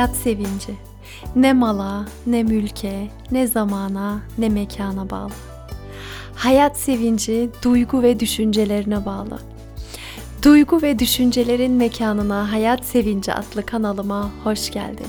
Hayat sevinci. Ne mala, ne mülke, ne zamana, ne mekana bağlı. Hayat sevinci duygu ve düşüncelerine bağlı. Duygu ve düşüncelerin mekanına Hayat Sevinci adlı kanalıma hoş geldin.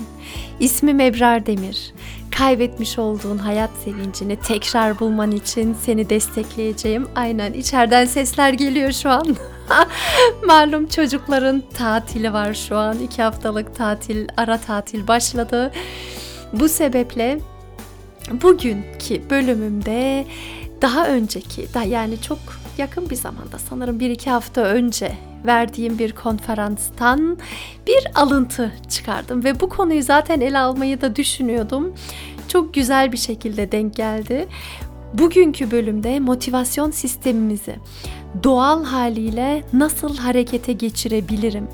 İsmim Ebrar Demir. Kaybetmiş olduğun hayat sevincini tekrar bulman için seni destekleyeceğim. Aynen içeriden sesler geliyor şu an. Malum çocukların tatili var şu an. iki haftalık tatil, ara tatil başladı. Bu sebeple bugünkü bölümümde daha önceki, da yani çok yakın bir zamanda sanırım bir iki hafta önce verdiğim bir konferanstan bir alıntı çıkardım ve bu konuyu zaten ele almayı da düşünüyordum. Çok güzel bir şekilde denk geldi. Bugünkü bölümde motivasyon sistemimizi doğal haliyle nasıl harekete geçirebilirim?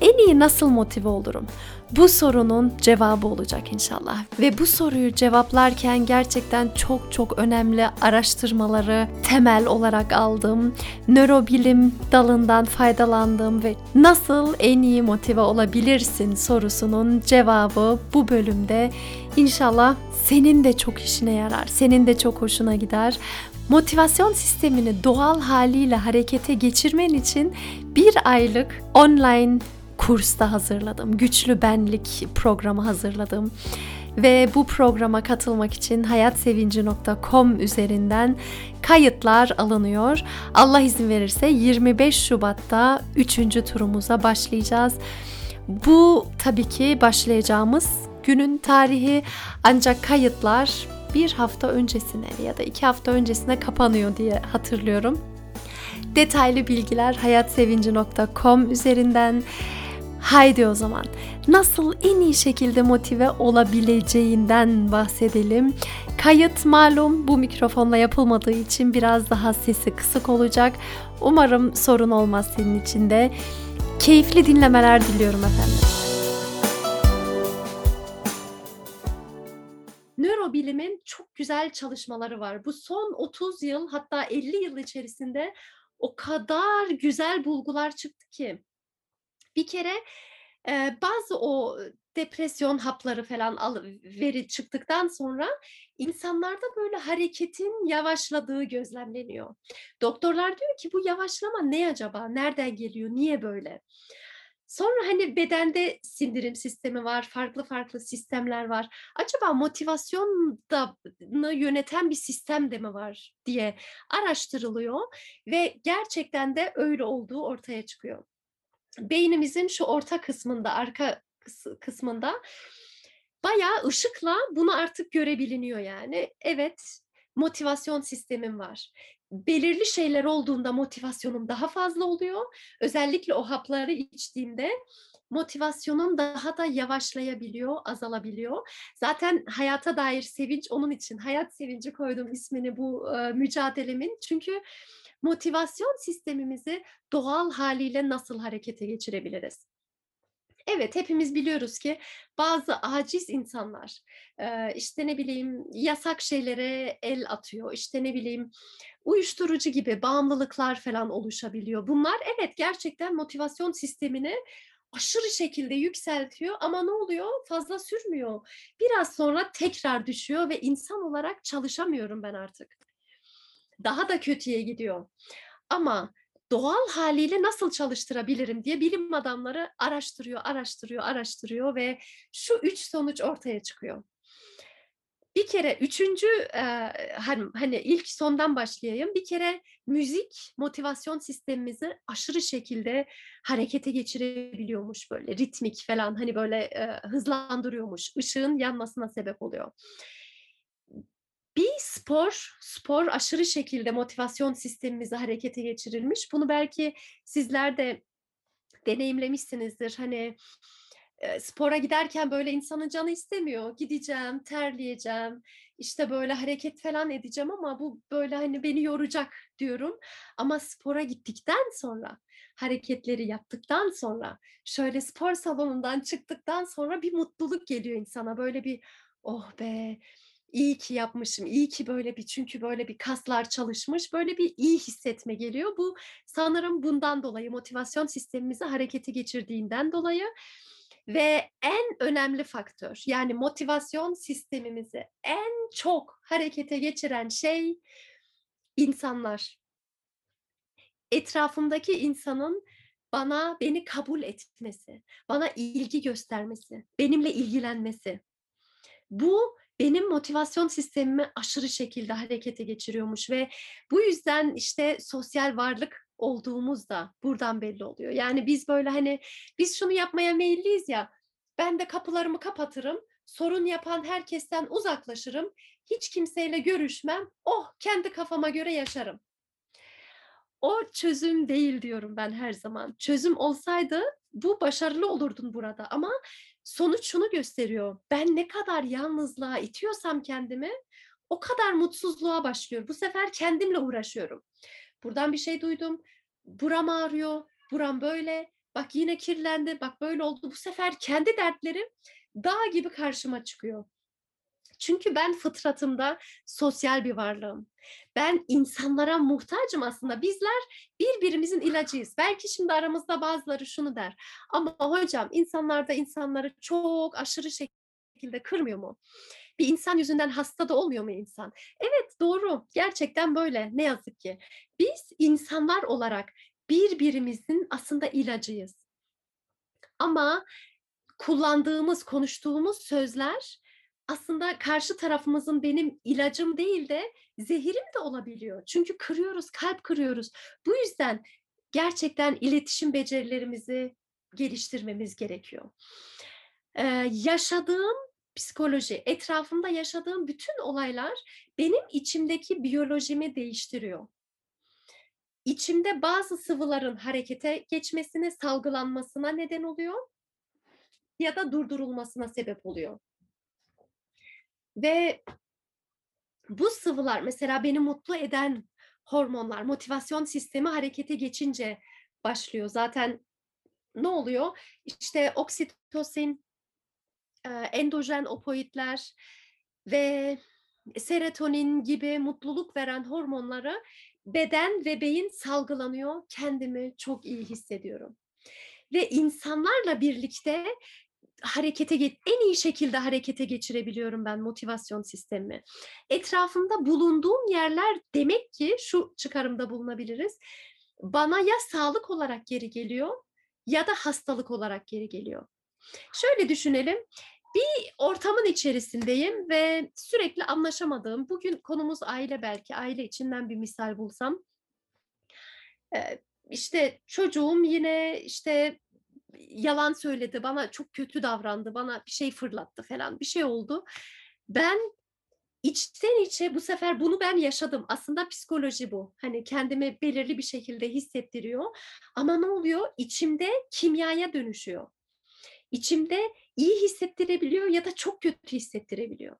En iyi nasıl motive olurum? Bu sorunun cevabı olacak inşallah. Ve bu soruyu cevaplarken gerçekten çok çok önemli araştırmaları temel olarak aldım. Nörobilim dalından faydalandım ve nasıl en iyi motive olabilirsin sorusunun cevabı bu bölümde inşallah senin de çok işine yarar. Senin de çok hoşuna gider. Motivasyon sistemini doğal haliyle harekete geçirmen için bir aylık online kursta hazırladım. Güçlü benlik programı hazırladım. Ve bu programa katılmak için hayatsevinci.com üzerinden kayıtlar alınıyor. Allah izin verirse 25 Şubat'ta 3. turumuza başlayacağız. Bu tabii ki başlayacağımız günün tarihi ancak kayıtlar bir hafta öncesine ya da iki hafta öncesine kapanıyor diye hatırlıyorum. Detaylı bilgiler hayatsevinci.com üzerinden Haydi o zaman nasıl en iyi şekilde motive olabileceğinden bahsedelim. Kayıt malum bu mikrofonla yapılmadığı için biraz daha sesi kısık olacak. Umarım sorun olmaz senin için de. Keyifli dinlemeler diliyorum efendim. Nörobilimin çok güzel çalışmaları var. Bu son 30 yıl hatta 50 yıl içerisinde o kadar güzel bulgular çıktı ki bir kere, eee, bazı o depresyon hapları falan alı veri çıktıktan sonra insanlarda böyle hareketin yavaşladığı gözlemleniyor. Doktorlar diyor ki bu yavaşlama ne acaba? Nereden geliyor? Niye böyle? Sonra hani bedende sindirim sistemi var, farklı farklı sistemler var. Acaba motivasyon da yöneten bir sistem de mi var diye araştırılıyor ve gerçekten de öyle olduğu ortaya çıkıyor beynimizin şu orta kısmında, arka kısmında bayağı ışıkla bunu artık görebiliniyor yani. Evet, motivasyon sistemim var. Belirli şeyler olduğunda motivasyonum daha fazla oluyor. Özellikle o hapları içtiğimde motivasyonum daha da yavaşlayabiliyor, azalabiliyor. Zaten hayata dair sevinç onun için hayat sevinci koydum ismini bu e, mücadelemin. Çünkü motivasyon sistemimizi doğal haliyle nasıl harekete geçirebiliriz? Evet, hepimiz biliyoruz ki bazı aciz insanlar, işte ne bileyim yasak şeylere el atıyor, işte ne bileyim uyuşturucu gibi bağımlılıklar falan oluşabiliyor. Bunlar evet gerçekten motivasyon sistemini aşırı şekilde yükseltiyor ama ne oluyor? Fazla sürmüyor. Biraz sonra tekrar düşüyor ve insan olarak çalışamıyorum ben artık daha da kötüye gidiyor. Ama doğal haliyle nasıl çalıştırabilirim diye bilim adamları araştırıyor, araştırıyor, araştırıyor ve şu üç sonuç ortaya çıkıyor. Bir kere üçüncü hani, hani ilk sondan başlayayım. Bir kere müzik motivasyon sistemimizi aşırı şekilde harekete geçirebiliyormuş böyle ritmik falan hani böyle hızlandırıyormuş. Işığın yanmasına sebep oluyor. Spor, spor aşırı şekilde motivasyon sistemimizi harekete geçirilmiş. Bunu belki sizler de deneyimlemişsinizdir. Hani e, spora giderken böyle insanın canı istemiyor. Gideceğim, terleyeceğim, işte böyle hareket falan edeceğim ama bu böyle hani beni yoracak diyorum. Ama spora gittikten sonra, hareketleri yaptıktan sonra, şöyle spor salonundan çıktıktan sonra bir mutluluk geliyor insana. Böyle bir oh be İyi ki yapmışım, iyi ki böyle bir çünkü böyle bir kaslar çalışmış, böyle bir iyi hissetme geliyor. Bu sanırım bundan dolayı, motivasyon sistemimizi harekete geçirdiğinden dolayı. Ve en önemli faktör yani motivasyon sistemimizi en çok harekete geçiren şey insanlar. Etrafımdaki insanın bana beni kabul etmesi, bana ilgi göstermesi, benimle ilgilenmesi. Bu benim motivasyon sistemimi aşırı şekilde harekete geçiriyormuş ve bu yüzden işte sosyal varlık olduğumuz da buradan belli oluyor. Yani biz böyle hani biz şunu yapmaya meyilliyiz ya. Ben de kapılarımı kapatırım. Sorun yapan herkesten uzaklaşırım. Hiç kimseyle görüşmem. Oh kendi kafama göre yaşarım. O çözüm değil diyorum ben her zaman. Çözüm olsaydı bu başarılı olurdun burada ama sonuç şunu gösteriyor. Ben ne kadar yalnızlığa itiyorsam kendimi o kadar mutsuzluğa başlıyor. Bu sefer kendimle uğraşıyorum. Buradan bir şey duydum. Buram ağrıyor. Buram böyle. Bak yine kirlendi. Bak böyle oldu. Bu sefer kendi dertlerim dağ gibi karşıma çıkıyor. Çünkü ben fıtratımda sosyal bir varlığım. Ben insanlara muhtacım aslında. Bizler birbirimizin ilacıyız. Belki şimdi aramızda bazıları şunu der. Ama hocam insanlar da insanları çok aşırı şekilde kırmıyor mu? Bir insan yüzünden hasta da olmuyor mu insan? Evet doğru. Gerçekten böyle. Ne yazık ki. Biz insanlar olarak birbirimizin aslında ilacıyız. Ama kullandığımız, konuştuğumuz sözler aslında karşı tarafımızın benim ilacım değil de zehirim de olabiliyor. Çünkü kırıyoruz, kalp kırıyoruz. Bu yüzden gerçekten iletişim becerilerimizi geliştirmemiz gerekiyor. Ee, yaşadığım psikoloji, etrafımda yaşadığım bütün olaylar benim içimdeki biyolojimi değiştiriyor. İçimde bazı sıvıların harekete geçmesine, salgılanmasına neden oluyor ya da durdurulmasına sebep oluyor. Ve bu sıvılar mesela beni mutlu eden hormonlar, motivasyon sistemi harekete geçince başlıyor. Zaten ne oluyor? İşte oksitosin, endojen opoidler ve serotonin gibi mutluluk veren hormonları beden ve beyin salgılanıyor. Kendimi çok iyi hissediyorum. Ve insanlarla birlikte harekete en iyi şekilde harekete geçirebiliyorum ben motivasyon sistemimi. Etrafımda bulunduğum yerler demek ki şu çıkarımda bulunabiliriz. Bana ya sağlık olarak geri geliyor ya da hastalık olarak geri geliyor. Şöyle düşünelim. Bir ortamın içerisindeyim ve sürekli anlaşamadığım, bugün konumuz aile belki, aile içinden bir misal bulsam. işte çocuğum yine işte yalan söyledi, bana çok kötü davrandı, bana bir şey fırlattı falan bir şey oldu. Ben içten içe bu sefer bunu ben yaşadım. Aslında psikoloji bu. Hani kendimi belirli bir şekilde hissettiriyor. Ama ne oluyor? İçimde kimyaya dönüşüyor. İçimde iyi hissettirebiliyor ya da çok kötü hissettirebiliyor.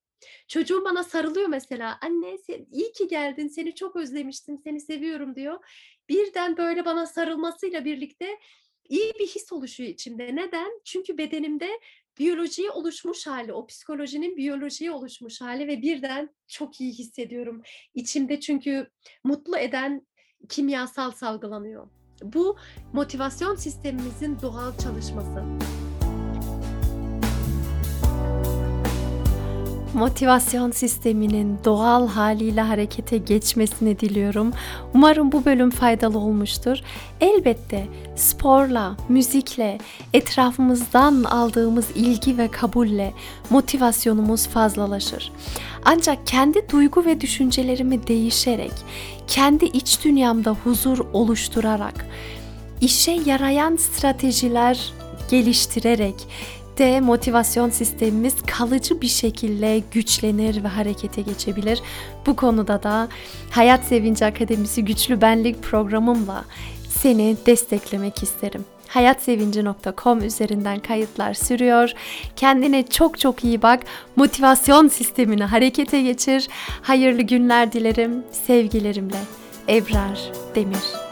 Çocuğum bana sarılıyor mesela. Anne sen, iyi ki geldin. Seni çok özlemiştim. Seni seviyorum diyor. Birden böyle bana sarılmasıyla birlikte iyi bir his oluşuyor içimde. Neden? Çünkü bedenimde biyolojiye oluşmuş hali, o psikolojinin biyolojiye oluşmuş hali ve birden çok iyi hissediyorum. İçimde çünkü mutlu eden kimyasal salgılanıyor. Bu motivasyon sistemimizin doğal çalışması. Motivasyon sisteminin doğal haliyle harekete geçmesini diliyorum. Umarım bu bölüm faydalı olmuştur. Elbette sporla, müzikle, etrafımızdan aldığımız ilgi ve kabulle motivasyonumuz fazlalaşır. Ancak kendi duygu ve düşüncelerimi değişerek, kendi iç dünyamda huzur oluşturarak, işe yarayan stratejiler geliştirerek de motivasyon sistemimiz kalıcı bir şekilde güçlenir ve harekete geçebilir. Bu konuda da Hayat Sevinci Akademisi Güçlü Benlik programımla seni desteklemek isterim. hayatsevinci.com üzerinden kayıtlar sürüyor. Kendine çok çok iyi bak. Motivasyon sistemini harekete geçir. Hayırlı günler dilerim. Sevgilerimle Ebrar Demir.